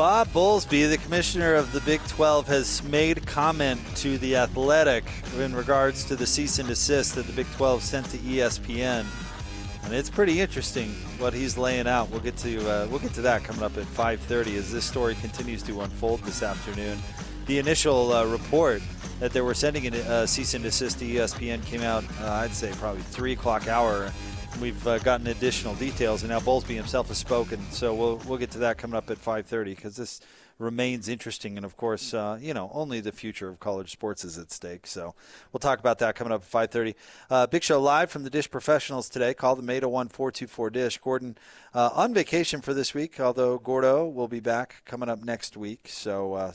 Bob Bowlesby, the commissioner of the Big 12, has made comment to The Athletic in regards to the cease and desist that the Big 12 sent to ESPN. And it's pretty interesting what he's laying out. We'll get to uh, we'll get to that coming up at 5:30 as this story continues to unfold this afternoon. The initial uh, report that they were sending a uh, cease and desist to ESPN came out, uh, I'd say probably three o'clock hour We've uh, gotten additional details, and now Bowlesby himself has spoken. So we'll we'll get to that coming up at 5:30 because this remains interesting, and of course, uh, you know, only the future of college sports is at stake. So we'll talk about that coming up at 5:30. Uh, Big Show live from the Dish Professionals today. Call them 801-424 Dish. Gordon uh, on vacation for this week, although Gordo will be back coming up next week. So uh,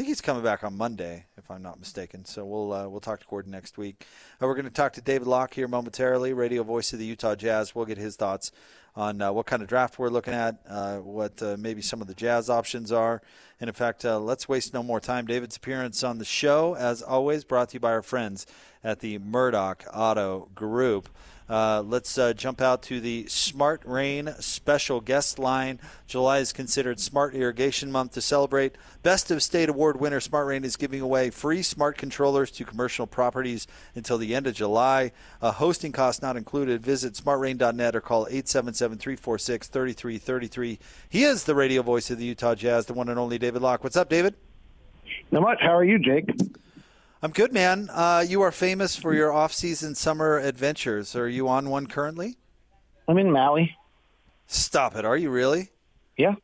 think he's coming back on Monday, if I'm not mistaken. So we'll uh, we'll talk to Gordon next week. Uh, we're going to talk to David Locke here momentarily, radio voice of the Utah Jazz. We'll get his thoughts on uh, what kind of draft we're looking at, uh, what uh, maybe some of the Jazz options are. And in fact, uh, let's waste no more time. David's appearance on the show, as always, brought to you by our friends at the Murdoch Auto Group. Uh, let's uh, jump out to the Smart Rain special guest line. July is considered Smart Irrigation Month to celebrate. Best of State Award winner Smart Rain is giving away free smart controllers to commercial properties until the end of July. Uh, hosting costs not included. Visit smartrain.net or call 877 346 3333. He is the radio voice of the Utah Jazz, the one and only David Locke. What's up, David? Not much. How are you, Jake? I'm good, man. Uh, you are famous for your off-season summer adventures. Are you on one currently? I'm in Maui. Stop it! Are you really? Yeah.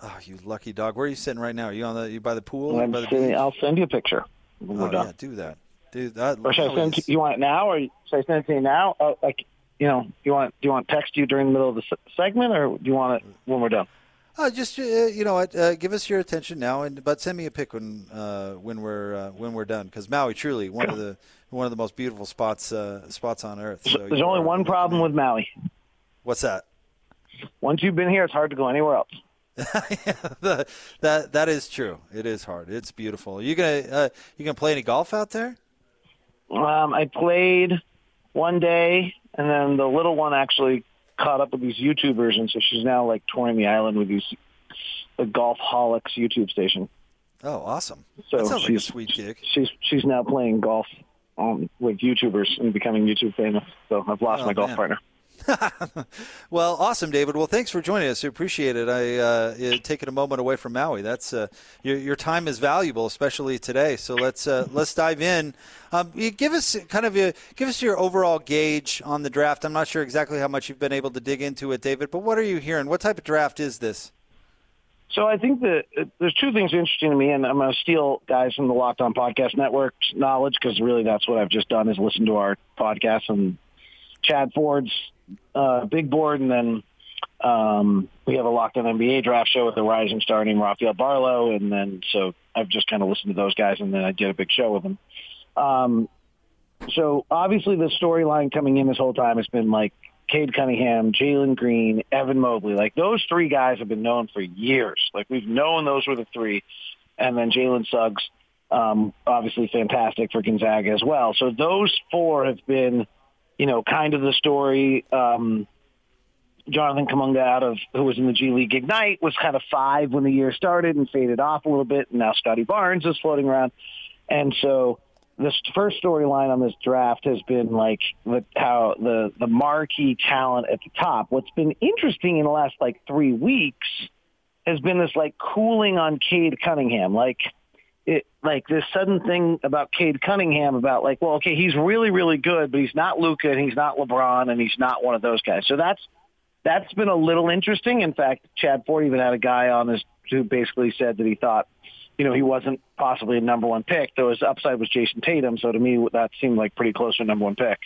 Oh, you lucky dog. Where are you sitting right now? Are you on the? You by the pool? I'm by the sitting, I'll send you a picture. When oh we're done. yeah, do that. Do that. Or should I send? To, you want it now, or should I send it to you now? Uh, like, you know, you want do you want text you during the middle of the segment, or do you want it when we're done? Uh, just uh, you know what, uh, give us your attention now, and but send me a pic when uh, when we're uh, when we're done, because Maui truly one of the one of the most beautiful spots uh, spots on earth. So There's only one problem with Maui. What's that? Once you've been here, it's hard to go anywhere else. The- that that is true. It is hard. It's beautiful. You gonna uh, you gonna play any golf out there? Um, I played one day, and then the little one actually caught up with these YouTubers, and so she's now like touring the island with these the Golfholics YouTube station. Oh, awesome! So that sounds like a she's- sweet gig. She's she's now playing golf um, with YouTubers and becoming YouTube famous. So I've lost Oh, my golf man. partner. Well, awesome, David. Well, thanks for joining us. We appreciate it. I uh, taking a moment away from Maui. That's uh, your your time is valuable, especially today. So let's uh, let's dive in. Um, give us kind of a, give us your overall gauge on the draft. I'm not sure exactly how much you've been able to dig into it, David. But what are you hearing? What type of draft is this? So I think that uh, there's two things interesting to me, and I'm going to steal guys from the Locked On Podcast Network's knowledge because really that's what I've just done is listen to our podcast and Chad Ford's uh, big board, and then um, we have a Locked On NBA draft show with the rising star named Rafael Barlowe, and then so I've just kind of listened to those guys, and then I did a big show with them. Um, so obviously the storyline coming in this whole time has been like Cade Cunningham, Jalen Green, Evan Mobley. Like those three guys have been known for years. Like we've known those were the three. And then Jalen Suggs, um, obviously fantastic for Gonzaga as well. So those four have been, you know, kind of the story. Um, Jonathan Kuminga out of who was in the G League Ignite was kind of five when the year started and faded off a little bit. And now Scottie Barnes is floating around. And so this first storyline on this draft has been like the, how the the marquee talent at the top. What's been interesting in the last like three weeks has been this like cooling on Cade Cunningham, like it like this sudden thing about Cade Cunningham about like, well, okay, he's really really good, but he's not Luka and he's not LeBron and he's not one of those guys. So that's that's been a little interesting. In fact, Chad Ford even had a guy on his who basically said that he thought you know, he wasn't possibly a number one pick, though his upside was Jayson Tatum. So to me, that seemed like pretty close to a number one pick.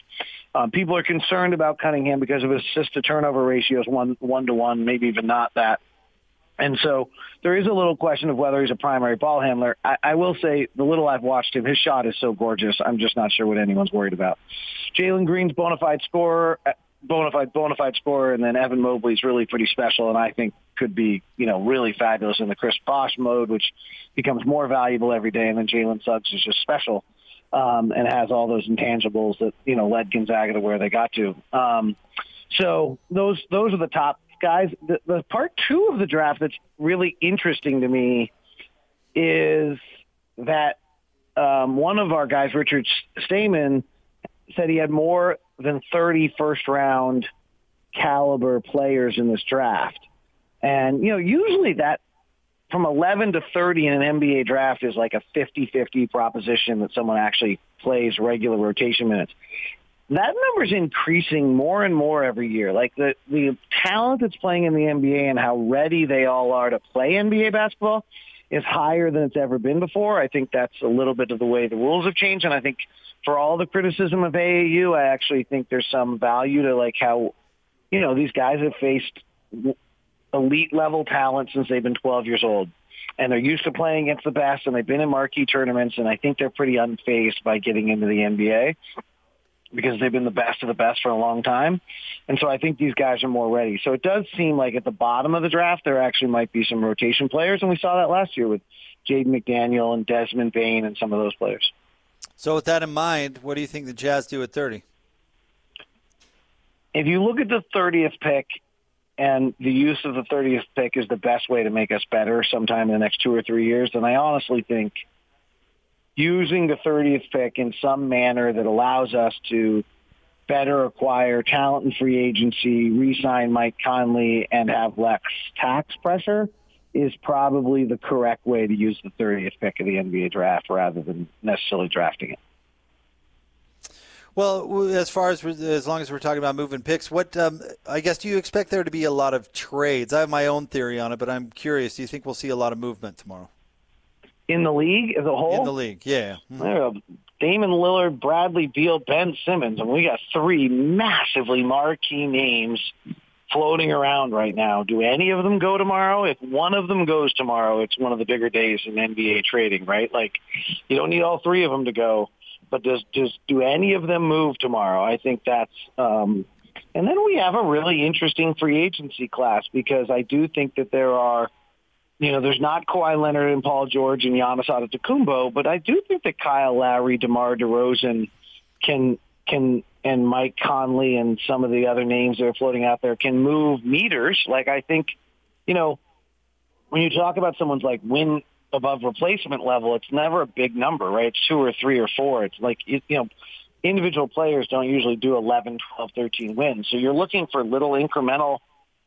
Um, people are concerned about Cunningham because of his assist to turnover ratios, one one to one, maybe even not that. And so there is a little question of whether he's a primary ball handler. I, I will say the little I've watched him, his shot is so gorgeous. I'm just not sure what anyone's worried about. Jalen Green's bona fide scorer, uh, bona fide, bona fide scorer, and then Evan Mobley's really pretty special, and I think could be, you know, really fabulous in the Chris Bosh mode, which becomes more valuable every day. And then Jalen Suggs is just special um, and has all those intangibles that you know led Gonzaga to where they got to. Um, so those those are the top guys. The, the part two of the draft that's really interesting to me is that um, one of our guys, Richard Stayman, said he had more than 30 first round caliber players in this draft. And, you know, usually that from 11 to 30 in an NBA draft is like a 50-50 proposition that someone actually plays regular rotation minutes. That number is increasing more and more every year. Like the, the talent that's playing in the NBA and how ready they all are to play NBA basketball is higher than it's ever been before. I think that's a little bit of the way the rules have changed. And I think for all the criticism of AAU, I actually think there's some value to like how, you know, these guys have faced elite level talent since they've been 12 years old. And they're used to playing against the best, and they've been in marquee tournaments, and I think they're pretty unfazed by getting into the NBA because they've been the best of the best for a long time. And so I think these guys are more ready. So it does seem like at the bottom of the draft, there actually might be some rotation players. And we saw that last year with Jaden McDaniel and Desmond Bane and some of those players. So with that in mind, what do you think the Jazz do at 30? If you look at the 30th pick, and the use of the 30th pick is the best way to make us better sometime in the next two or three years, then I honestly think using the 30th pick in some manner that allows us to better acquire talent and free agency, re-sign Mike Conley, and have less tax pressure is probably the correct way to use the 30th pick of the NBA draft rather than necessarily drafting it. Well, as far as as long as we're talking about moving picks, what um, I guess do you expect there to be a lot of trades? I have my own theory on it, but I'm curious. Do you think we'll see a lot of movement tomorrow in the league as a whole? In the league, yeah. Mm-hmm. Damian Lillard, Bradley Beal, Ben Simmons, and we got three massively marquee names floating around right now. Do any of them go tomorrow? If one of them goes tomorrow, it's one of the bigger days in NBA trading, right? Like you don't need all three of them to go but does does do any of them move tomorrow? I think that's. Um, and then we have a really interesting free agency class because I do think that there are, you know, there's not Kawhi Leonard and Paul George and Giannis Antetokounmpo, but I do think that Kyle Lowry, DeMar DeRozan, can can and Mike Conley and some of the other names that are floating out there can move meters. Like I think, you know, when you talk about someone's like win above replacement level, it's never a big number, right? It's two or three or four. It's like, you know, individual players don't usually do 11, 12, 13 wins. So you're looking for little incremental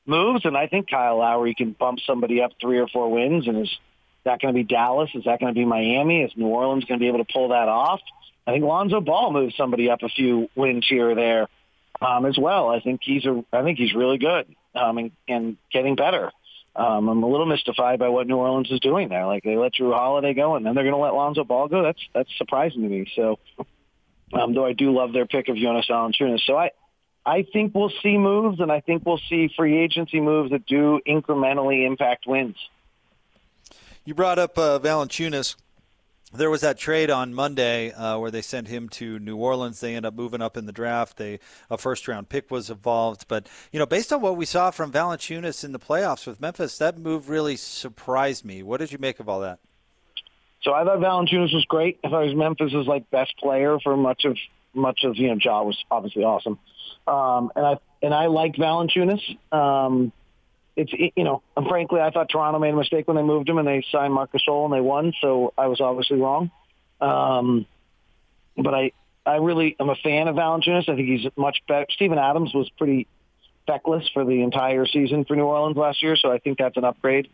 moves, and I think Kyle Lowry can bump somebody up three or four wins. And is that going to be Dallas? Is that going to be Miami? Is New Orleans going to be able to pull that off? I think Lonzo Ball moves somebody up a few wins here or there um, as well. I think he's a, I think he's really good um, and, and getting better um, I'm a little mystified by what New Orleans is doing there. Like they let Jrue Holiday go, and then they're going to let Lonzo Ball go. That's that's surprising to me. So, um, though I do love their pick of Jonas Valanciunas, so I I think we'll see moves, and I think we'll see free agency moves that do incrementally impact wins. You brought up uh, Valanciunas there was that trade on Monday uh, where they sent him to New Orleans. They end up moving up in the draft. They a first round pick was involved, but you know, based on what we saw from Valanciunas in the playoffs with Memphis, that move really surprised me. What did you make of all that? So I thought Valanciunas was great. I thought he was Memphis's like best player for much of much of you know. Ja was obviously awesome, um, and I and I liked Valanciunas. Um, it's you know, and frankly, I thought Toronto made a mistake when they moved him and they signed Marc Gasol and they won, so I was obviously wrong. Um, but I, I really am a fan of Valanciunas. I think he's much better. Steven Adams was pretty feckless for the entire season for New Orleans last year, so I think that's an upgrade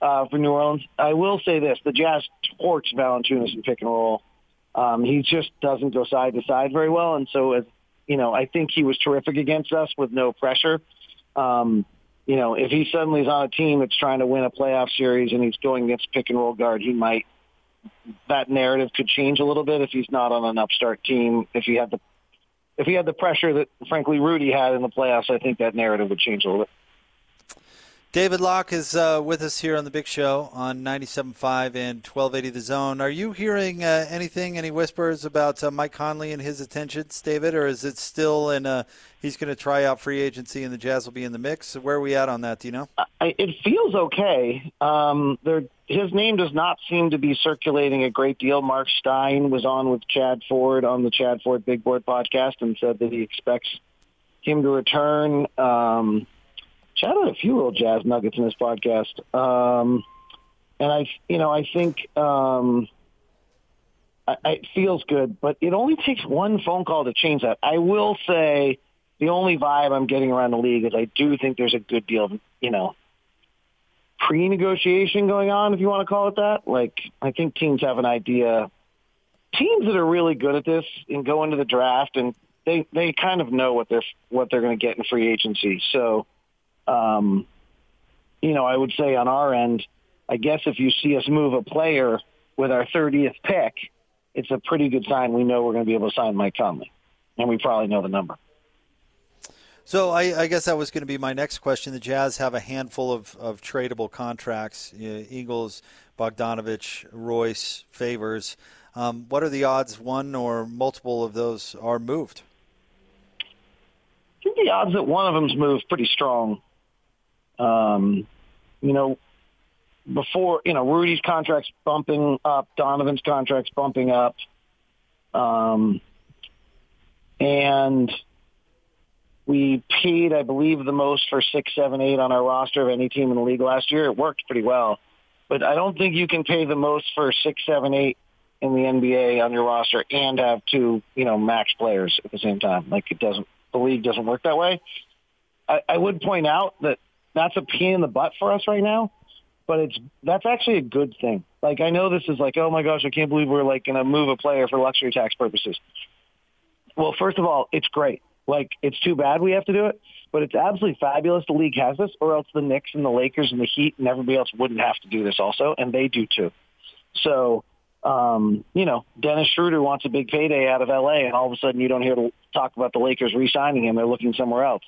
uh, for New Orleans. I will say this: the Jazz torch Valanciunas in pick and roll. Um, he just doesn't go side to side very well, and so as you know, I think he was terrific against us with no pressure. Um, you know, if he suddenly is on a team that's trying to win a playoff series and he's going against pick and roll guard, he might that narrative could change a little bit if he's not on an upstart team. If he had the if he had the pressure that frankly Rudy had in the playoffs, I think that narrative would change a little bit. David Locke is uh, with us here on the Big Show on 97.5 and 1280 The Zone. Are you hearing uh, anything, any whispers about uh, Mike Conley and his attentions, David, or is it still in a, he's going to try out free agency and the Jazz will be in the mix? Where are we at on that? Do you know? It feels okay. Um, there, his name does not seem to be circulating a great deal. Marc Stein was on with Chad Ford on the Chad Ford Big Board podcast and said that he expects him to return. Um, Chad had a few little jazz nuggets in this podcast. Um, and I, you know, I think um, I, I, it feels good, but it only takes one phone call to change that. I will say the only vibe I'm getting around the league is I do think there's a good deal of, you know, pre-negotiation going on, if you want to call it that. Like, I think teams have an idea. Teams that are really good at this and go into the draft and they, they kind of know what they're, what they're going to get in free agency. So, um, you know, I would say on our end, I guess if you see us move a player with our 30th pick, it's a pretty good sign we know we're going to be able to sign Mike Conley, and we probably know the number. So I, I, guess that was going to be my next question. The Jazz have a handful of, of tradable contracts: Ingles, Bogdanovic, Royce, Favors. Um, what are the odds one or multiple of those are moved? I think the odds that one of them's moved pretty strong. Um, you know, before, you know, Rudy's contract's bumping up, Donovan's contract's bumping up. Um, and we paid, I believe, the most for six, seven, eight on our roster of any team in the league last year. It worked pretty well. But I don't think you can pay the most for six, seven, eight in the NBA on your roster and have two, you know, max players at the same time. Like it doesn't, the league doesn't work that way. I, I would point out that that's a pain in the butt for us right now. But it's that's actually a good thing. Like I know this is like, oh my gosh, I can't believe we're like going to move a player for luxury tax purposes. Well, first of all, it's great. Like it's too bad we have to do it, but it's absolutely fabulous the league has this, or else the Knicks and the Lakers and the Heat and everybody else wouldn't have to do this also, and they do too. So, um, you know, Dennis Schroeder wants a big payday out of LA, and all of a sudden you don't hear talk about the Lakers re-signing him. They're looking somewhere else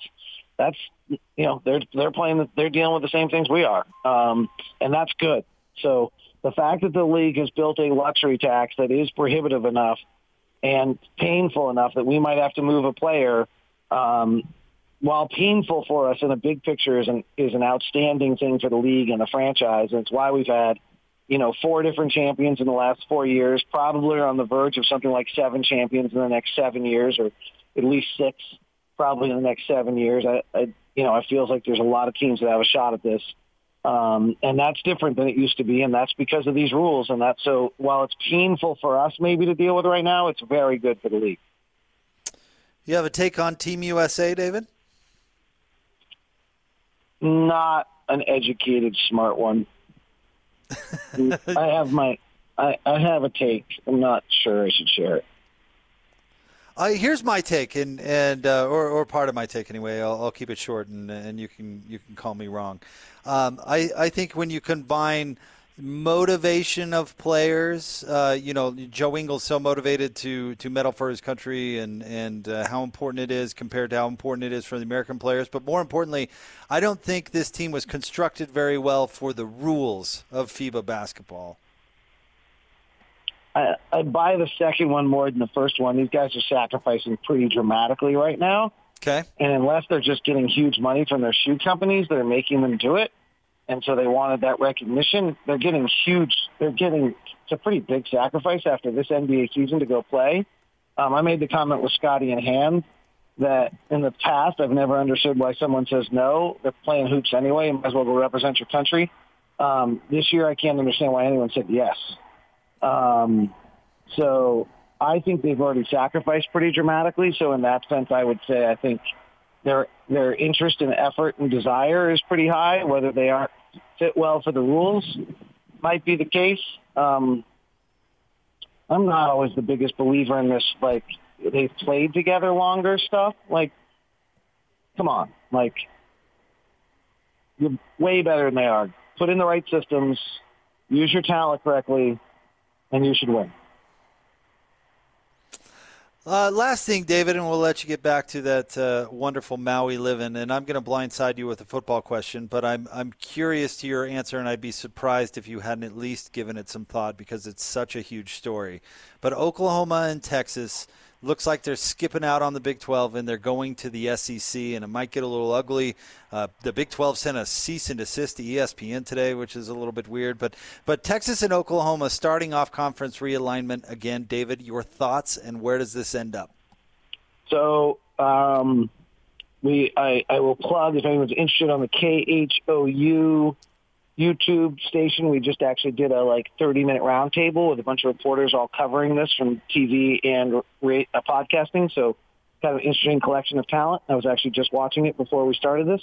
that's you know they're they're playing they're dealing with the same things we are, um, and that's good. So the fact that the league has built a luxury tax that is prohibitive enough and painful enough that we might have to move a player, um, while painful for us in a big picture, is an is an outstanding thing for the league and the franchise. And it's why we've had you know four different champions in the last four years. Probably on the verge of something like seven champions in the next seven years, or at least six probably in the next seven years. I, I you know, I feels like there's a lot of teams that have a shot at this. Um, and that's different than it used to be, and that's because of these rules. And that's so while it's painful for us maybe to deal with right now, it's very good for the league. You have a take on Team USA, David? Not an educated, smart one. I have my, I, I have a take. I'm not sure I should share it. Uh, here's my take, and and uh, or, or part of my take anyway. I'll, I'll, keep it short, and and you can you can call me wrong. Um, I I think when you combine motivation of players, uh, you know, Joe Ingles so motivated to to medal for his country, and and uh, how important it is compared to how important it is for the American players. But more importantly, I don't think this team was constructed very well for the rules of FIBA basketball. I, I buy the second one more than the first one. These guys are sacrificing pretty dramatically right now. Okay. And unless they're just getting huge money from their shoe companies that are making them do it, and so they wanted that recognition, they're getting huge. They're getting it's a pretty big sacrifice after this NBA season to go play. Um, I made the comment with Scotty and Ham that in the past I've never understood why someone says no. They're playing hoops anyway, and might as well go represent your country. Um, this year I can't understand why anyone said yes. Um, so I think they've already sacrificed pretty dramatically. So in that sense, I would say I think their their interest and effort and desire is pretty high. Whether they aren't fit well for the rules might be the case. Um, I'm not always the biggest believer in this. Like they've played together longer stuff. Like, come on, like you're way better than they are. Put in the right systems, use your talent correctly, and you should win. Uh, last thing, David, and we'll let you get back to that uh, wonderful Maui living. And I'm going to blindside you with a football question, but I'm I'm curious to your answer, and I'd be surprised if you hadn't at least given it some thought because it's such a huge story. But Oklahoma and Texas looks like they're skipping out on the Big 12 and they're going to the SEC, and it might get a little ugly. Uh, the Big 12 sent a cease and desist to ESPN today, which is a little bit weird. But but Texas and Oklahoma starting off conference realignment again. David, your thoughts and where does this end up? So um, we I, I will plug if anyone's interested on the KHOU YouTube station. We just actually did a like 30 minute roundtable with a bunch of reporters all covering this from TV and uh, podcasting. So kind of an interesting collection of talent. I was actually just watching it before we started this.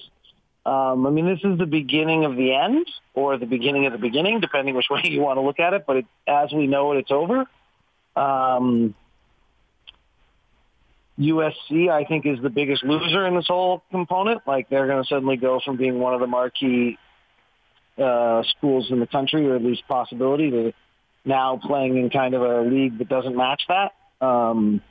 Um, I mean, this is the beginning of the end or the beginning of the beginning, depending which way you want to look at it. But it, as we know it, it's over. Um, USC, I think, is the biggest loser in this whole component. Like they're going to suddenly go from being one of the marquee uh, schools in the country, or at least possibility, to now playing in kind of a league that doesn't match that. Um,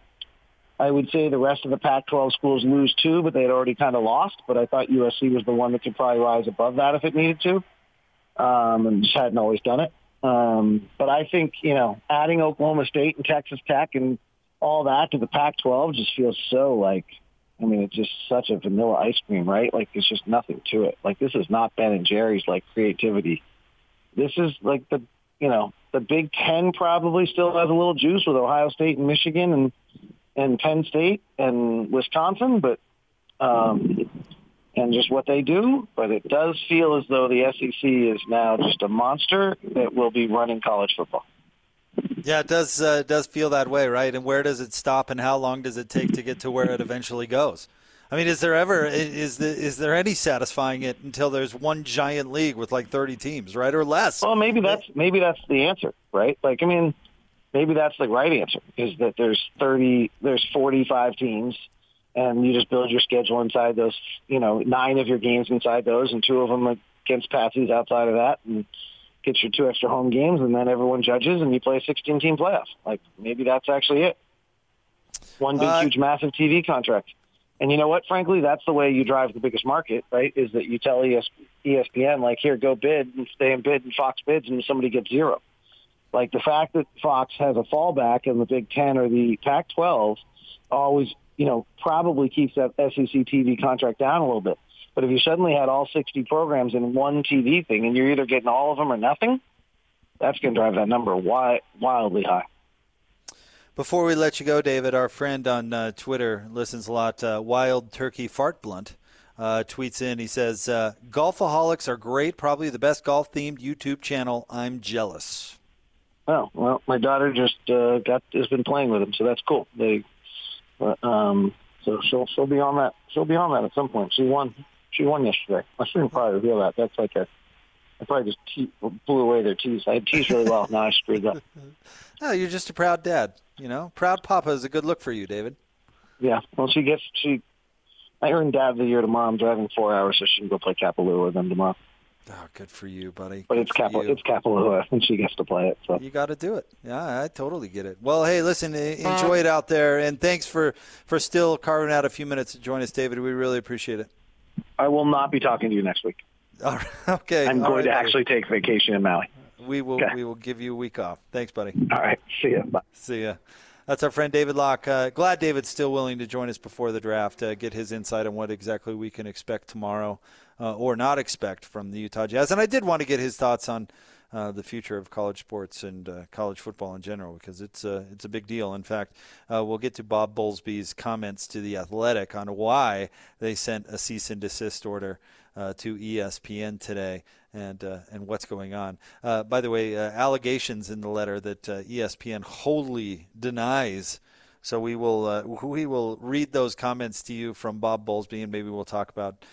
I would say the rest of the Pac-12 schools lose too, but they had already kind of lost. But I thought USC was the one that could probably rise above that if it needed to, um, and just hadn't always done it. Um, but I think you know, adding Oklahoma State and Texas Tech and all that to the Pac-12 just feels so like I mean, it's just such a vanilla ice cream, right? Like there's just nothing to it. Like this is not Ben and Jerry's like creativity. This is like the you know the Big Ten probably still has a little juice with Ohio State and Michigan and and Penn State and Wisconsin, but um, and just what they do. But it does feel as though the SEC is now just a monster that will be running college football. Yeah, it does uh, it does feel that way, right? And where does it stop, and how long does it take to get to where it eventually goes? I mean, is there ever is the, is there any satisfying it until there's one giant league with like 30 teams, right, or less? Well, maybe that's maybe that's the answer, right? Like, I mean, maybe that's the right answer is that there's 30, there's 45 teams, and you just build your schedule inside those, you know, nine of your games inside those, and two of them against Patsies outside of that, and get your two extra home games, and then everyone judges, and you play a 16-team playoff. Like maybe that's actually it. One big, uh, huge, massive TV contract. And you know what? Frankly, that's the way you drive the biggest market, right? Is that you tell ES, ESPN, like, here, go bid and stay in bid, and Fox bids, and somebody gets zero. Like the fact that Fox has a fallback in the Big Ten or the Pac-12 always, you know, probably keeps that SEC TV contract down a little bit. But if you suddenly had all 60 programs in one TV thing and you're either getting all of them or nothing, that's going to drive that number wi- wildly high. Before we let you go, David, our friend on uh, Twitter listens a lot. Uh, Wild Turkey Fart Blunt uh, tweets in. He says, uh, "Golfaholics are great. Probably the best golf themed YouTube channel. I'm jealous." Oh well, my daughter just uh, got has been playing with them, so that's cool. They, uh, um, so she'll she'll be on that. She'll be on that at some point. She won she won yesterday. I shouldn't probably reveal that. That's like a. I probably just te- blew away their tease. I teased really well. now I screwed up. No, you're just a proud dad. You know, proud papa is a good look for you, David. Yeah. Well, she gets she. I earned dad of the year tomorrow. I'm driving four hours, so she can go play Kapalua with them tomorrow. Oh, good for you, buddy. But good it's Cap- it's Kapalua, and she gets to play it. So you got to do it. Yeah, I totally get it. Well, hey, listen, enjoy it out there, and thanks for for still carving out a few minutes to join us, David. We really appreciate it. I will not be talking to you next week. All right. Okay. I'm All going right, to buddy. actually take vacation in Maui. We will. Okay. We will give you a week off. Thanks, buddy. All right. See ya. Bye. See ya. That's our friend David Locke. Uh, glad David's still willing to join us before the draft, uh, get his insight on what exactly we can expect tomorrow uh, or not expect from the Utah Jazz. And I did want to get his thoughts on uh, the future of college sports and uh, college football in general because it's a it's a big deal. In fact, uh, we'll get to Bob Bowlesby's comments to the Athletic on why they sent a cease and desist order uh, to ESPN today and uh, and what's going on. Uh, by the way, allegations in the letter that ESPN wholly denies. So we will we will read those comments to you from Bob Bowlesby, and maybe we'll talk about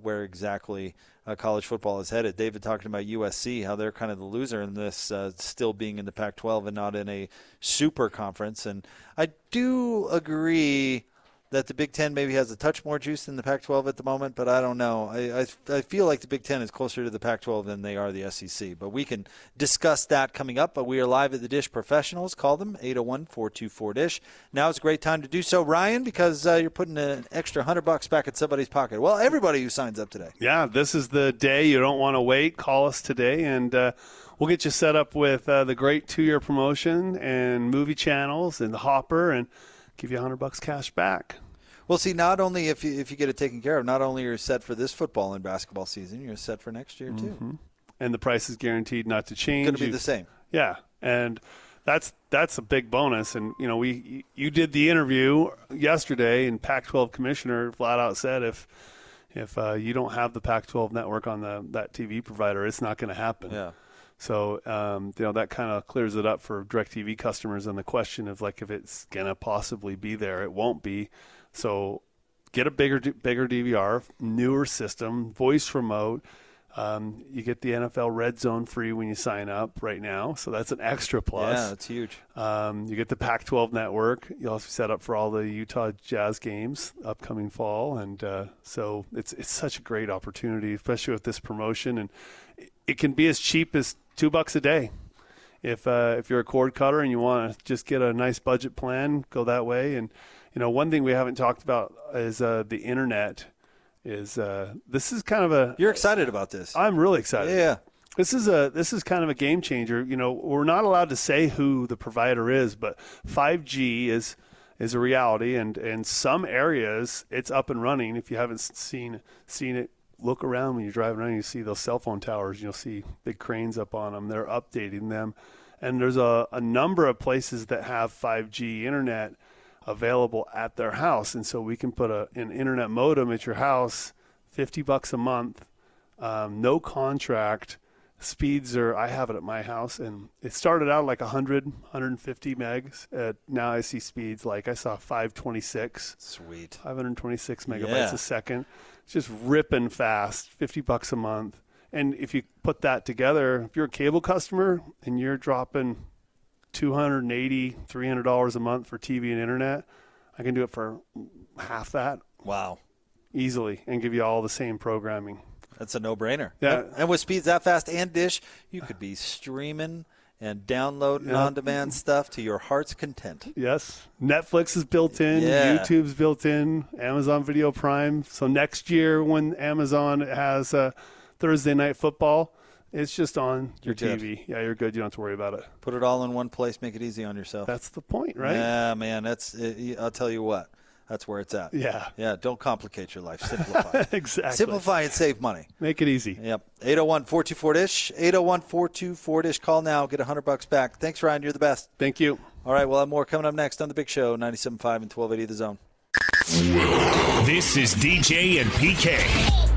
where exactly uh, college football is headed. David talking about USC, how they're kind of the loser in this, uh, still being in the Pac 12 and not in a super conference. And I do agree that the Big Ten maybe has a touch more juice than the Pac-12 at the moment, but I don't know. I, I, I, feel like the Big Ten is closer to the Pac-12 than they are the SEC. But we can discuss that coming up. But we are live at the Dish Professionals. Call them 801-424-DISH. Now is a great time to do so, Ryan, because uh, you're putting an extra hundred bucks back in somebody's pocket. Well, everybody who signs up today. Yeah, this is the day you don't want to wait. Call us today and. Uh, we'll get you set up with uh, the great two-year promotion and movie channels and the Hopper, and give you a hundred bucks cash back. Well, see, not only if you if you get it taken care of, not only are you set for this football and basketball season, you're set for next year too. Mm-hmm. And the price is guaranteed not to change. Going to be the same. Yeah, and that's that's a big bonus. And you know, we you did the interview yesterday, and Pac-12 commissioner flat out said if if uh, you don't have the Pac-12 network on the that TV provider, it's not going to happen. Yeah. So um, you know that kind of clears it up for Directv customers and the question of like if it's gonna possibly be there, it won't be. So get a bigger bigger DVR, newer system, voice remote. Um, you get the NFL Red Zone free when you sign up right now, so that's an extra plus. Yeah, that's huge. Um, you get the Pac-12 network. You also set up for all the Utah Jazz games upcoming fall, and uh, so it's it's such a great opportunity, especially with this promotion, and it can be as cheap as two bucks a day. If uh, if you're a cord cutter and you want to just get a nice budget plan, go that way. And you know, one thing we haven't talked about is uh, the internet. Is uh, this is kind of a you're excited about this? I'm really excited. Yeah. This is a this is kind of a game changer. You know, we're not allowed to say who the provider is, but 5G is is a reality, and in some areas it's up and running. If you haven't seen seen it look around when you're driving around, you see those cell phone towers. You'll see big cranes up on them. They're updating them, and there's a, a number of places that have 5G internet available at their house, and so we can put a, an internet modem at your house, 50 bucks a month, um, no contract. Speeds are I have it at my house, and it started out like 100, 150 megs. At now I see speeds like I saw 526. Sweet. 526 megabytes yeah. a second it's just ripping fast, 50 bucks a month. And if you put that together, if you're a cable customer and you're dropping 280 $300 a month for TV and internet, I can do it for half that. Wow. Easily and give you all the same programming. That's a no-brainer. Yeah. And with speeds that fast and dish, you could be streaming – and download yep. on-demand stuff to your heart's content. Yes, Netflix is built in, yeah. YouTube's built in, Amazon Video Prime. So next year, when Amazon has uh, Thursday Night Football, it's just on your you're TV. Good. Yeah, you're good. You don't have to worry about it. Put it all in one place. Make it easy on yourself. That's the point, right? Yeah, man. That's. I'll tell you what. That's where it's at. Yeah. Yeah. Don't complicate your life. Simplify. exactly. Simplify and save money. Make it easy. Yep. 801 424 Dish. 801 424 Dish. Call now. Get 100 bucks back. Thanks, Ryan. You're the best. Thank you. All right. We'll have more coming up next on The Big Show, 97.5 and 1280 The Zone. This is DJ and PK.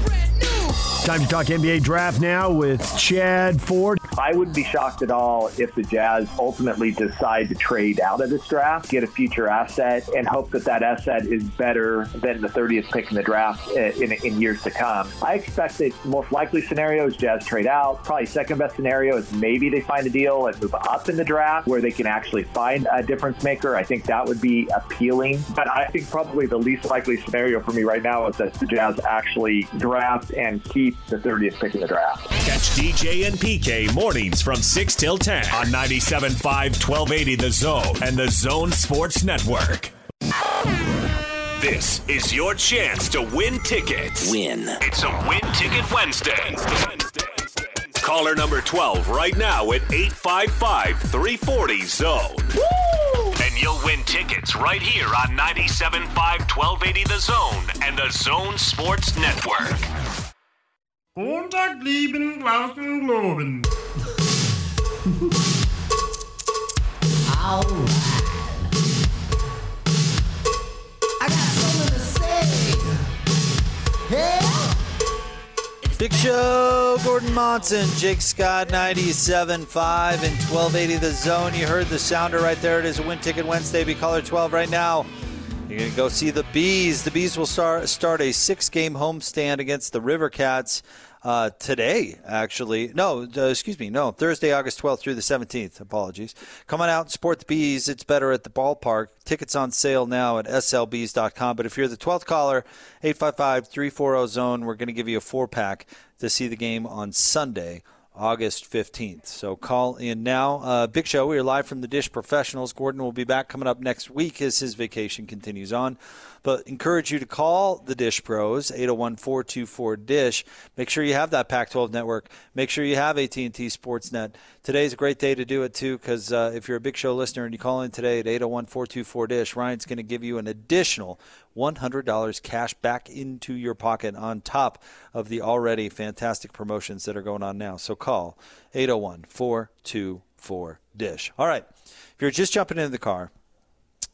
Time to talk NBA draft now with Chad Ford. I wouldn't be shocked at all if the Jazz ultimately decide to trade out of this draft, get a future asset, and hope that that asset is better than the 30th pick in the draft uh, in, in years to come. I expect the most likely scenario is Jazz trade out. Probably second best scenario is maybe they find a deal and move up in the draft where they can actually find a difference maker. I think that would be appealing. But I think probably the least likely scenario for me right now is that the Jazz actually draft and keep keep the 30th pick in the draft. Catch DJ and PK mornings from 6 till 10 on 97.5 1280 The Zone and The Zone Sports Network. This is your chance to win tickets. Win. It's a Win Ticket Wednesday. Caller number 12 right now at 855 340 Zone. Woo! And you'll win tickets right here on 97.5 1280 The Zone and The Zone Sports Network. Montag lieben Glauben Globen. Alright. I got something to say. Yeah. Big Show, Gordon Monson, Jake Scott, 97.5 and 1280 The Zone. You heard the sounder right there. It is a Win Ticket Wednesday. Be caller 12 right now. You're going to go see the Bees. The Bees will start, start a six game homestand against the River Cats uh, today, actually. No, uh, excuse me. No, Thursday, August 12th through the 17th. Apologies. Come on out and support the Bees. It's better at the ballpark. Tickets on sale now at slbees.com. But if you're the 12th caller, 855 340 zone, we're going to give you a four pack to see the game on Sunday. August 15th. So call in now. Uh, big show. We are live from the Dish Professionals. Gordon will be back coming up next week as his vacation continues on. But encourage you to call the Dish Pros 801-424-DISH. Make sure you have that Pac-12 network. Make sure you have AT&T Sportsnet. Today's a great day to do it too because uh, if you're a Big Show listener and you call in today at 801-424-DISH, Ryan's going to give you an additional $100 cash back into your pocket on top of the already fantastic promotions that are going on now. So call 801-424-DISH. All right. If you're just jumping into the car,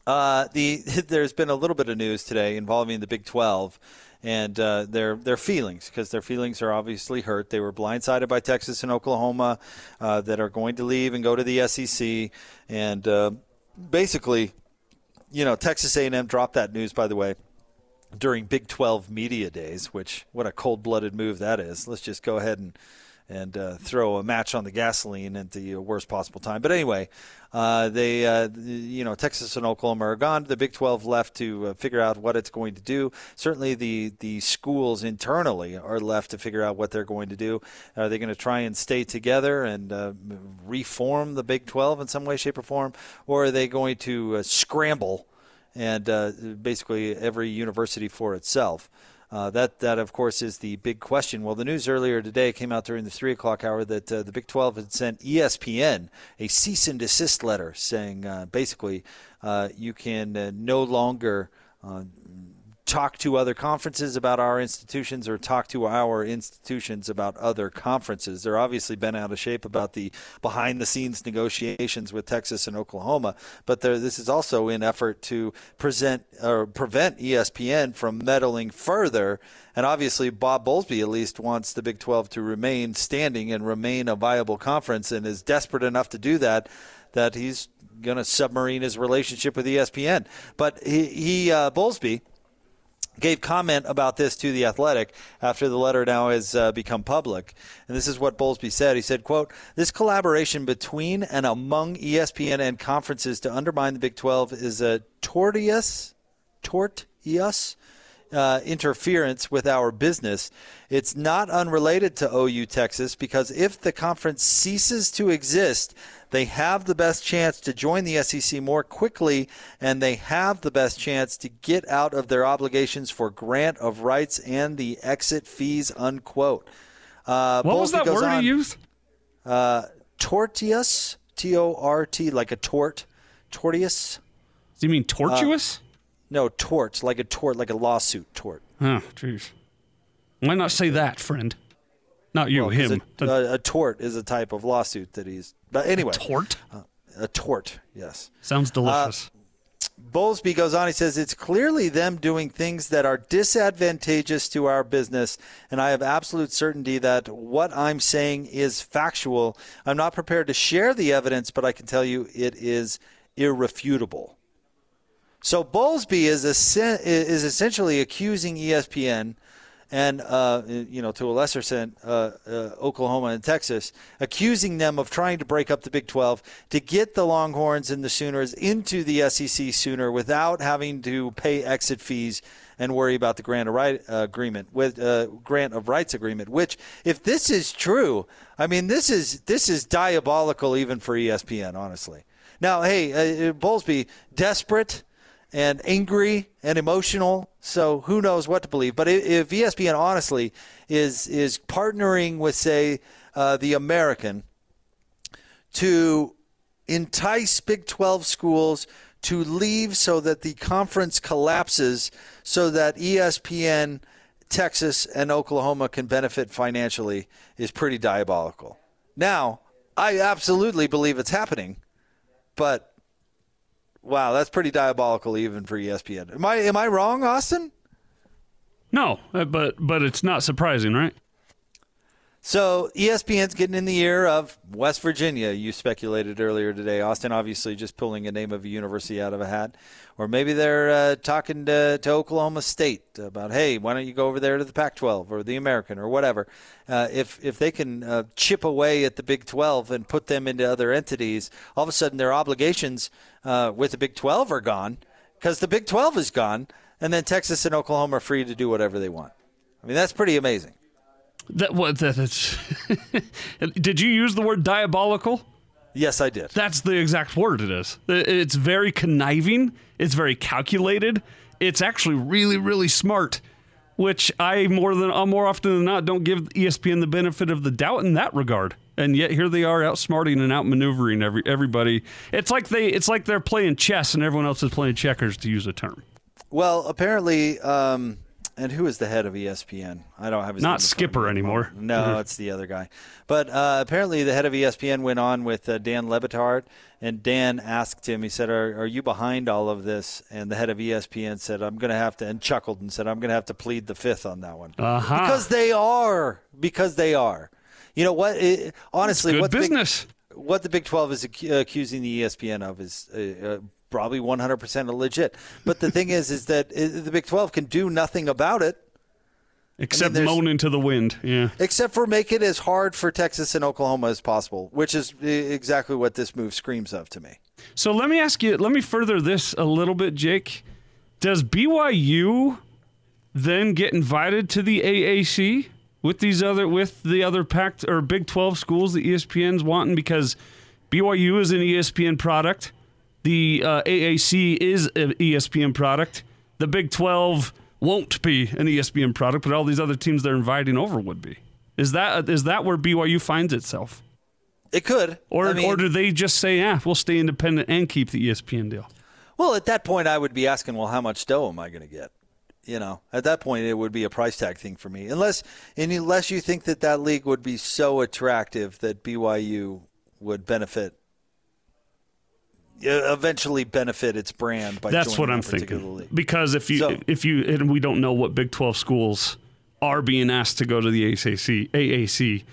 uh, the there's been a little bit of news today involving the Big 12 and uh, their their feelings because their feelings are obviously hurt. They were blindsided by Texas and Oklahoma uh, that are going to leave and go to the SEC, and uh, basically, you know, Texas A&M dropped that news. By the way. During Big 12 media days, which what a cold-blooded move that is. Let's just go ahead and and uh, throw a match on the gasoline at the worst possible time. But anyway, uh, they, uh, you know, Texas and Oklahoma are gone. The Big 12 left to uh, figure out what it's going to do. Certainly, the the schools internally are left to figure out what they're going to do. Are they going to try and stay together and uh, reform the Big 12 in some way, shape, or form, or are they going to uh, scramble and basically every university for itself? Uh, that, that, of course, is the big question. Well, the news earlier today came out during the 3 o'clock hour that uh, the Big 12 had sent ESPN a cease and desist letter saying uh, basically uh, you can uh, no longer talk to other conferences about our institutions or talk to our institutions about other conferences. They're obviously been out of shape about the behind the scenes negotiations with Texas and Oklahoma, but this is also in effort to present or prevent ESPN from meddling further. And obviously, Bob Bowlesby at least wants the Big 12 to remain standing and remain a viable conference and is desperate enough to do that that he's going to submarine his relationship with ESPN. But he, he uh, Bowlesby, gave comment about this to the athletic after the letter now has uh, become public. And this is what bowlesby said. He said quote this collaboration between and among espn and conferences to undermine the big 12 is a tortious tortious uh, interference with our business. It's not unrelated to OU Texas because if the conference ceases to exist, they have the best chance to join the SEC more quickly, and they have the best chance to get out of their obligations for grant of rights and the exit fees. Unquote. Uh, what was that word on, he used? Uh, tortious, T O R T, like a tort, tortious. Do you mean tortuous? Uh, no, tort, like a tort, like a lawsuit tort. Oh, jeez. Why not say that, friend? Not you, well, him. A, a, a, tort is a type of lawsuit that he's. But anyway, a tort. Uh, a tort, yes. Sounds delicious. Uh, Bowlesby goes on. He says it's clearly them doing things that are disadvantageous to our business, and I have absolute certainty that what I'm saying is factual. I'm not prepared to share the evidence, but I can tell you it is irrefutable. So Bowlesby is is essentially accusing ESPN and uh, you know to a lesser extent uh, uh, Oklahoma and Texas, accusing them of trying to break up the Big 12 to get the Longhorns and the Sooners into the SEC sooner without having to pay exit fees and worry about the grant of right uh, agreement with uh, grant of rights agreement. Which, if this is true, I mean this is this is diabolical even for ESPN, honestly. Now, hey, uh, Bowlesby, desperate and angry and emotional. So who knows what to believe? But if ESPN honestly is is partnering with, say, uh, the American to entice Big 12 schools to leave so that the conference collapses, so that ESPN, Texas, and Oklahoma can benefit financially, is pretty diabolical. Now, I absolutely believe it's happening, but Wow, that's pretty diabolical even for ESPN. Am I am I wrong, Austin? No, uh, but but it's not surprising, right? So ESPN's getting in the ear of West Virginia. You speculated earlier today. Austin obviously just pulling a name of a university out of a hat. Or maybe they're uh, talking to, to Oklahoma State about, hey, why don't you go over there to the Pac 12 or the American or whatever. Uh, if, if they can uh, chip away at the Big 12 and put them into other entities, all of a sudden their obligations uh, with the Big 12 are gone because the Big 12 is gone. And then Texas and Oklahoma are free to do whatever they want. I mean, that's pretty amazing. That what that, that's Did you use the word diabolical? Yes, I did. That's the exact word it is. It's very conniving, it's very calculated. It's actually really really smart, which I more than uh, more often than not don't give ESPN the benefit of the doubt in that regard. And yet here they are outsmarting and outmaneuvering every everybody. It's like they it's like they're playing chess and everyone else is playing checkers to use a term. Well, apparently, um, and who is the head of ESPN? I don't have his name Not Skipper anymore. No, it's the other guy. But uh, apparently, the head of ESPN went on with uh, Dan Le Batard, and Dan asked him. He said, "Are, are you behind all of this?" And the head of ESPN said, "I'm going to have to," and chuckled and said, "I'm going to have to plead the fifth on that one." Uh-huh. Because they are. Because they are. You know what? It, honestly, good what the Big- business. what the Big 12 is ac- accusing the ESPN of is uh, uh, probably 100% legit. But the thing is, is that the Big 12 can do nothing about it Except there's- moan into the wind. Yeah. except for make it as hard for Texas and Oklahoma as possible, which is exactly what this move screams of to me. So let me ask you, let me further this a little bit, Jake. Does BYU then get invited to the AAC with these other with the other packed or Big 12 schools that ESPN's wanting because BYU is an ESPN product. The uh, AAC is an ESPN product. The Big 12 won't be an ESPN product, but all these other teams they're inviting over would be. Is that is that where BYU finds itself? It could. Or, I mean- or do they just say, yeah, we'll stay independent and keep the ESPN deal? Well, at that point, I would be asking, well, how much dough am I going to get? You know, at that point, it would be a price tag thing for me, unless and unless you think that that league would be so attractive that BYU would benefit, eventually benefit its brand by That's what I'm thinking. Because if you So- if you and we don't know what Big 12 schools are being asked to go to the AAC AAC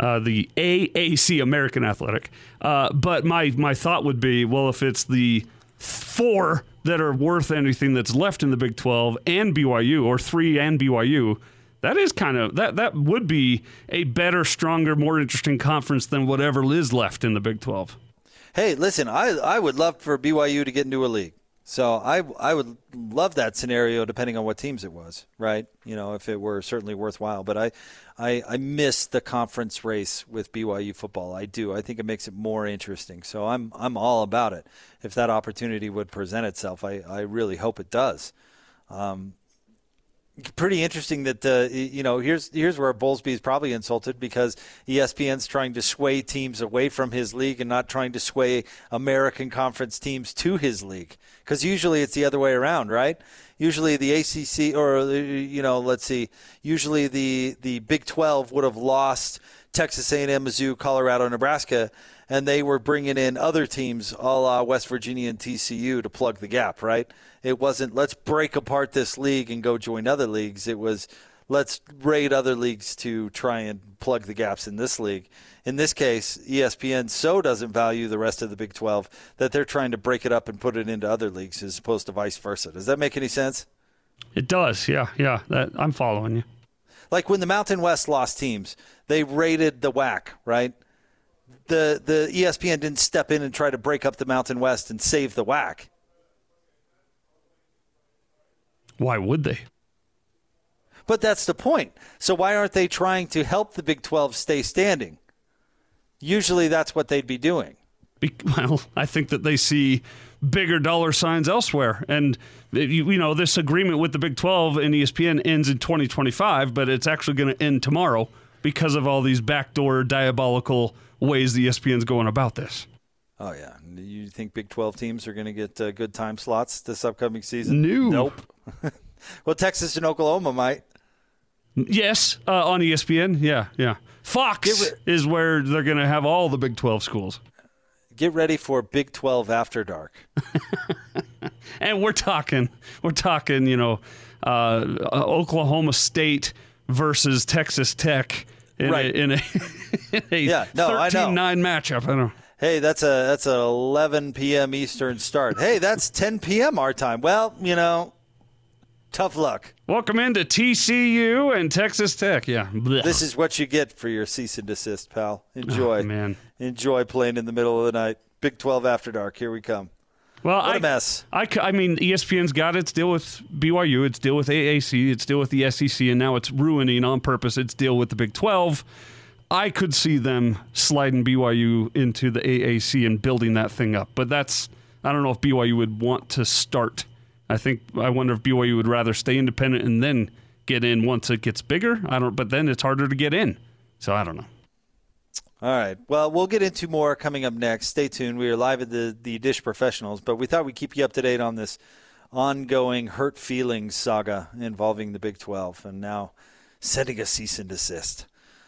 uh, the AAC American Athletic. Uh, but my my thought would be, well, if it's the four that are worth anything that's left in the Big 12 and BYU or three and BYU, that is kind of that that would be a better, stronger, more interesting conference than whatever is left in the Big 12. Hey, listen, I I would love for BYU to get into a league. So I I would love that scenario depending on what teams it was, right? You know, if it were certainly worthwhile. But I I, I miss the conference race with BYU football. I do. I think it makes it more interesting. So I'm I'm all about it. If that opportunity would present itself, I, I really hope it does. Um, pretty interesting that uh, you know here's here's where Bowlesby is probably insulted because ESPN's trying to sway teams away from his league and not trying to sway American Conference teams to his league because usually it's the other way around, right? Usually the ACC or uh, you know let's see, usually the the Big 12 would have lost Texas A&M, Mizzou, Colorado, Nebraska. And they were bringing in other teams, a la West Virginia and TCU, to plug the gap, right? It wasn't let's break apart this league and go join other leagues. It was let's raid other leagues to try and plug the gaps in this league. In this case, ESPN so doesn't value the rest of the Big 12 that they're trying to break it up and put it into other leagues as opposed to vice versa. Does that make any sense? It does, yeah, yeah. That I'm following you. Like when the Mountain West lost teams, they raided the WAC, right? The the ESPN didn't step in and try to break up the Mountain West and save the WAC. Why would they? But that's the point. So why aren't they trying to help the Big 12 stay standing? Usually that's what they'd be doing. Be- well, I think that they see bigger dollar signs elsewhere, and eh, you, you know this agreement with the Big 12 and ESPN ends in 2025, but it's actually going to end tomorrow because of all these backdoor diabolical ways the ESPN's going about this. Oh yeah, you think Big 12 teams are going to get uh, good time slots this upcoming season? No. Nope. well, Texas and Oklahoma might. Yes, uh, on ESPN. Yeah, yeah. Fox is where they're going to have all the Big 12 schools. Get ready for Big 12 after dark. and we're talking, we're talking, you know, uh, Oklahoma State versus Texas Tech in Right. a, in a, in a Yeah, no, 13-9 matchup. I know. Hey, that's a that's a 11 p.m. Eastern start. Hey, that's 10 p.m. our time. Well, you know, tough luck. Welcome into TCU and Texas Tech. Yeah. This is what you get for your cease and desist, pal. Oh, Enjoy, Oh, man. Enjoy playing in the middle of the night. Big 12 after dark. Here we come. Well, What I, a mess. I mean, E ESPN's got its deal with BYU, its deal with AAC, its deal with the SEC, and now it's ruining on purpose its deal with the Big 12. I could see them sliding BYU into the AAC and building that thing up, but that's I don't know if BYU would want to start. I think I wonder if BYU would rather stay independent and then get in once it gets bigger. I don't, but then it's harder to get in. So I don't know. All right. Well, we'll get into more coming up next. Stay tuned. We are live at the, the Dish Professionals, but we thought we'd keep you up to date on this ongoing hurt feelings saga involving the Big 12 and now sending a cease and desist.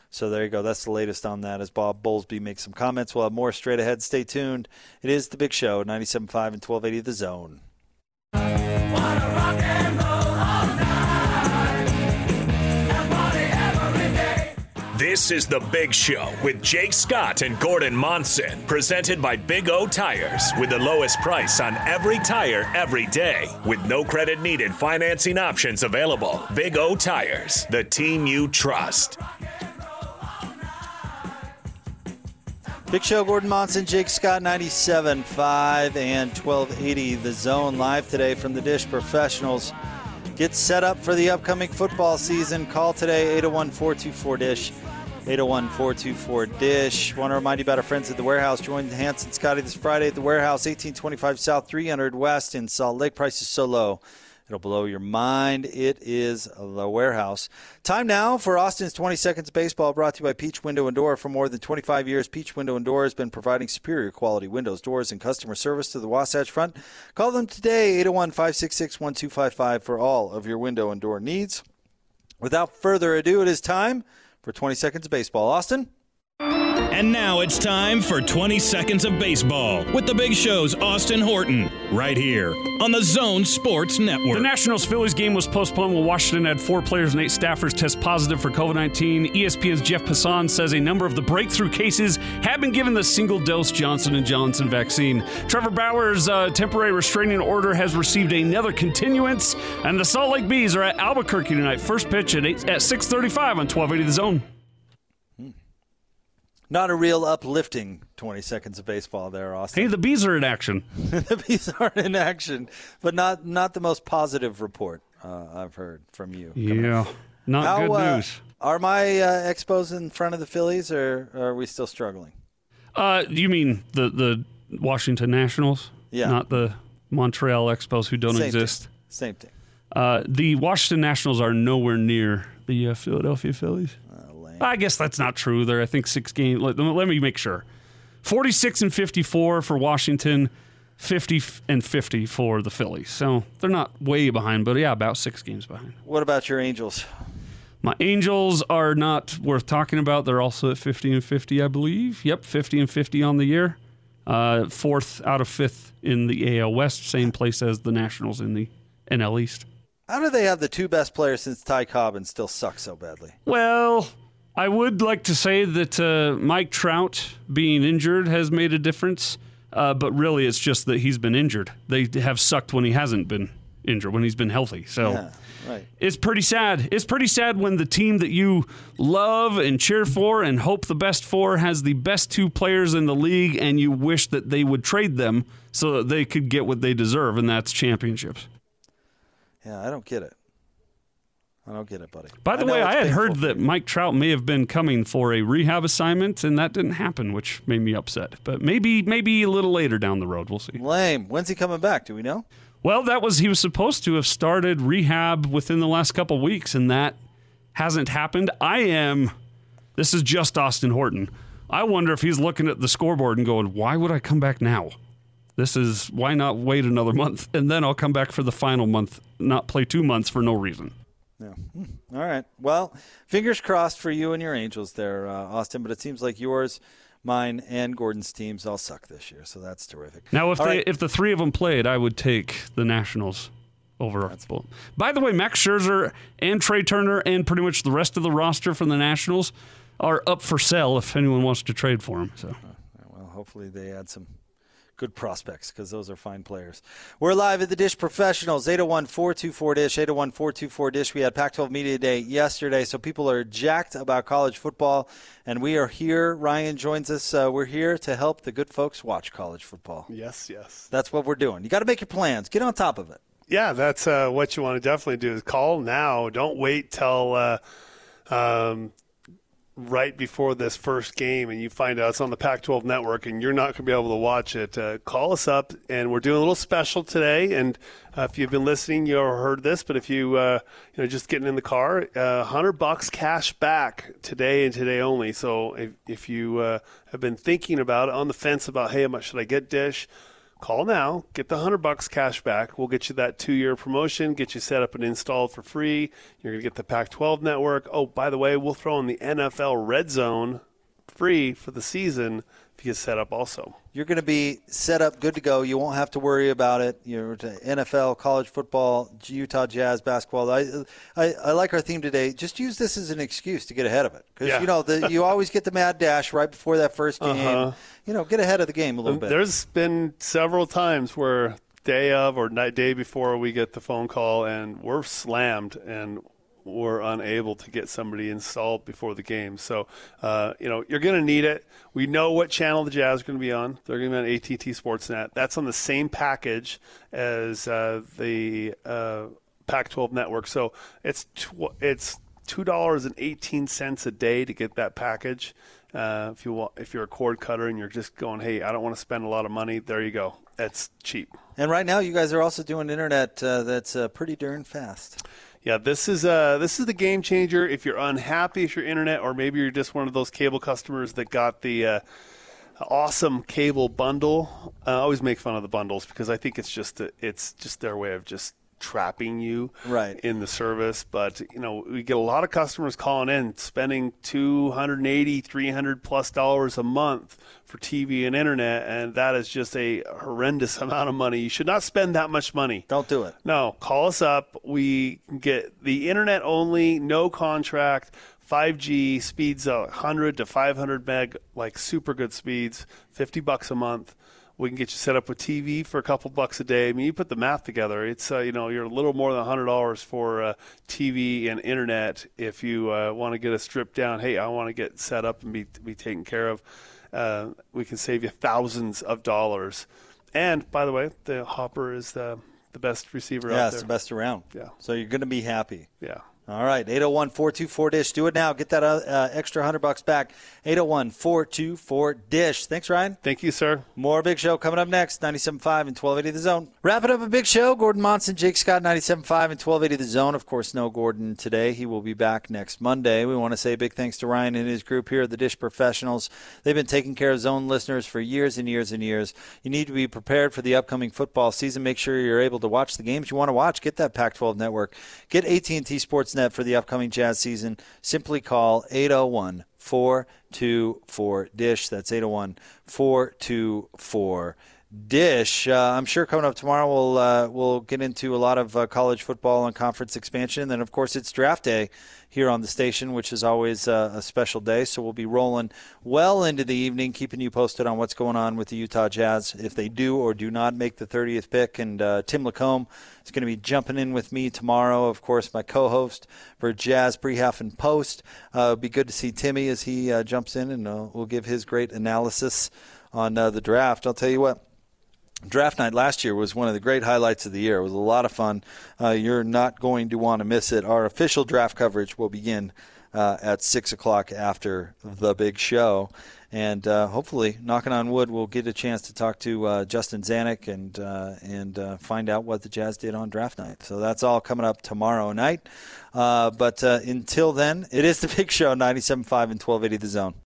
So there you go. That's the latest on that as Bob Bowlesby makes some comments. We'll have more straight ahead. Stay tuned. It is The Big Show, 97.5 and 1280 The Zone. This is The Big Show with Jake Scott and Gordon Monson, presented by Big O Tires, with the lowest price on every tire every day, with no credit needed financing options available. Big O Tires, the team you trust. Big Show, Gordon Monson, Jake Scott, 97.5 and 1280 The Zone live today from the Dish Professionals. Get set up for the upcoming football season. Call today 801 424 Dish. 801 424 Dish. Want to remind you about our friends at the warehouse. Join Hanson Scotty this Friday at the warehouse, 1825 South, 300 West in Salt Lake. Prices so low. It'll blow your mind. It is the warehouse. Time now for Austin's 20 Seconds Baseball brought to you by Peach Window and Door. For more than 25 years, Peach Window and Door has been providing superior quality windows, doors, and customer service to the Wasatch Front. Call them today, 801 566 1255 for all of your window and door needs. Without further ado, it is time for 20 Seconds Baseball. Austin? And now it's time for 20 Seconds of Baseball with the big show's Austin Horton, right here on the Zone Sports Network. The Nationals Phillies game was postponed while Washington had four players and eight staffers test positive for COVID 19. ESPN's Jeff Passan says a number of the breakthrough cases have been given the single dose Johnson & Johnson vaccine. Trevor Bauer's uh, temporary restraining order has received another continuance, and the Salt Lake Bees are at Albuquerque tonight. First pitch at, 8, at 6.35 on 1280 The Zone. Not a real uplifting 20 Seconds of Baseball there, Austin. Hey, the Bees are in action. the bees are in action, but not not the most positive report uh, I've heard from you. Yeah, not How, good uh, news. Are my uh, Expos in front of the Phillies, or are we still struggling? Uh, you mean the the Washington Nationals? Yeah. Not the Montreal Expos who don't Same exist. Thing. Same thing. Uh, the Washington Nationals are nowhere near the uh, Philadelphia Phillies. I guess that's not true. They're I think six games. Let, let me make sure. Forty-six and fifty-four for Washington, fifty and fifty for the Phillies. So they're not way behind, but yeah, about six games behind. What about your Angels? My Angels are not worth talking about. They're also at 50 and 50, I believe. Yep, 50 and 50 on the year. Uh, fourth out of fifth in the AL West, same place as the Nationals in the NL East. How do they have the two best players since Ty Cobb and still suck so badly? Well, I would like to say that uh, Mike Trout being injured has made a difference, uh, but really it's just that he's been injured. They have sucked when he hasn't been injured, when he's been healthy. So. Yeah, right. It's pretty sad. It's pretty sad when the team that you love and cheer for and hope the best for has the best two players in the league and you wish that they would trade them so that they could get what they deserve, and that's championships. Yeah, I don't get it. I don't get it, buddy. By the know way, I had painful heard that. Mike Trout may have been coming for a rehab assignment, and that didn't happen, which made me upset. But maybe, maybe a little later down the road, we'll see. Lame. When's he coming back? Do we know? Well, that was he was supposed to have started rehab within the last couple weeks, and that hasn't happened. I am. This is just Austin Horton. I wonder if he's looking at the scoreboard and going, "Why would I come back now? This is why not wait another month and then I'll come back for the final month, not play two months for no reason." Yeah. Hmm. All right. Well, fingers crossed for you and your Angels there, uh, Austin. But it seems like yours, mine, and Gordon's teams all suck this year, so that's terrific. Now, if All they right. if the three of them played, I would take the Nationals over. By the way, Max Scherzer and Trea Turner and pretty much the rest of the roster from the Nationals are up for sale if anyone wants to trade for them. So Well, hopefully they add some good prospects because those are fine players. We're live at the Dish Professionals, 801 424 Dish, 801 424 Dish. We had Pac 12 Media Day yesterday, so people are jacked about college football, and we are here. Ryan joins us. Uh, we're here to help the good folks watch college football. Yes, yes. That's what we're doing. You got to make your plans, get on top of it. Yeah, that's uh, what you want to definitely do is call now. Don't wait till uh, um, right before this first game and you find out it's on the Pac 12 network and you're not going to be able to watch it. Uh, call us up and we're doing a little special today. And uh, if you've been listening, you heard this, but if you, uh, you know, just getting in the car, uh, 100 bucks cash back today and today only. So if, if you uh, have been thinking about it, on the fence about, hey, how much should I get Dish? Call now, get the 100 bucks cash back. We'll get you that 2-year promotion, get you set up and installed for free. You're going to get the Pac-12 network. Oh, by the way, we'll throw in the NFL Red Zone free for the season if you get set up also. You're going to be set up, good to go. You won't have to worry about it. You're to NFL, college football, Utah Jazz basketball. I, I, I like our theme today. Just use this as an excuse to get ahead of it because Yeah. you know the, you always get the mad dash right before that first game. Uh-huh. You know, get ahead of the game a little bit. There's been several times where day of or night day before we get the phone call and we're slammed and we're unable to get somebody installed before the game. So, uh, you know, you're going to need it. We know what channel the Jazz are going to be on. They're going to be on ATT Sportsnet. That's on the same package as uh, the uh, Pac-12 network. So it's tw- it's two dollars and eighteen cents a day to get that package. Uh, if you want, if you're a cord cutter and you're just going, hey, I don't want to spend a lot of money, there you go. That's cheap. and right now, you guys are also doing internet uh, that's uh, pretty darn fast. Yeah, this is uh this is the game changer. If you're unhappy with your internet, or maybe you're just one of those cable customers that got the uh, awesome cable bundle. I always make fun of the bundles because I think it's just a, it's just their way of just trapping you Right. in the service but you know we get a lot of customers calling in spending 280 300 plus dollars a month for tv and internet and that is just a horrendous amount of money you should not spend that much money Don't do it. no, call us up. We get the internet only, no contract, 5G speeds uh, 100 to 500 meg, like super good speeds, 50 bucks a month. We can get you set up with TV for a couple bucks a day. I mean, you put the math together. It's uh, you know you're a little more than hundred dollars for uh, TV and internet if you uh, want to get a stripped down. Hey, I want to get set up and be be taken care of. Uh, we can save you thousands of dollars. And by the way, the Hopper is the the best receiver out there. Yeah, it's the best around. Yeah. So you're going to be happy. Yeah. All right, 801 424 Dish. Do it now. Get that uh, uh, extra 100 bucks back. 801 424 Dish. Thanks, Ryan. Thank you, sir. More Big Show coming up next. 97.5 and 1280 The Zone. Wrapping up a Big Show. Gordon Monson, Jake Scott, 97.5 and 1280 The Zone. Of course, no Gordon today. He will be back next Monday. We want to say a big thanks to Ryan and his group here at the Dish Professionals. They've been taking care of Zone listeners for years and years and years. You need to be prepared for the upcoming football season. Make sure you're able to watch the games you want to watch. Get that Pac-12 network. Get AT&T Sportsnet for the upcoming Jazz season. Simply call 801 424 Dish. That's 801 424 Dish. Uh, I'm sure coming up tomorrow we'll uh, we'll get into a lot of uh, college football and conference expansion. And then of course it's draft day here on the station, which is always uh, a special day. So we'll be rolling well into the evening, keeping you posted on what's going on with the Utah Jazz if they do or do not make the 30th pick. And uh, Tim Lacombe is going to be jumping in with me tomorrow. Of course, my co-host for Jazz Pre-Half and Post. Uh, it'll be good to see Timmy as he jumps in and will give his great analysis on the draft. I'll tell you what. Draft night last year was one of the great highlights of the year. It was a lot of fun. Uh, you're not going to want to miss it. Our official draft coverage will begin uh, at 6 o'clock after the big show. And uh, hopefully, knocking on wood, we'll get a chance to talk to uh, Justin Zanik and, uh, and uh, find out what the Jazz did on draft night. So that's all coming up tomorrow night. But until then, it is the big show, 97.5 and 1280 The Zone.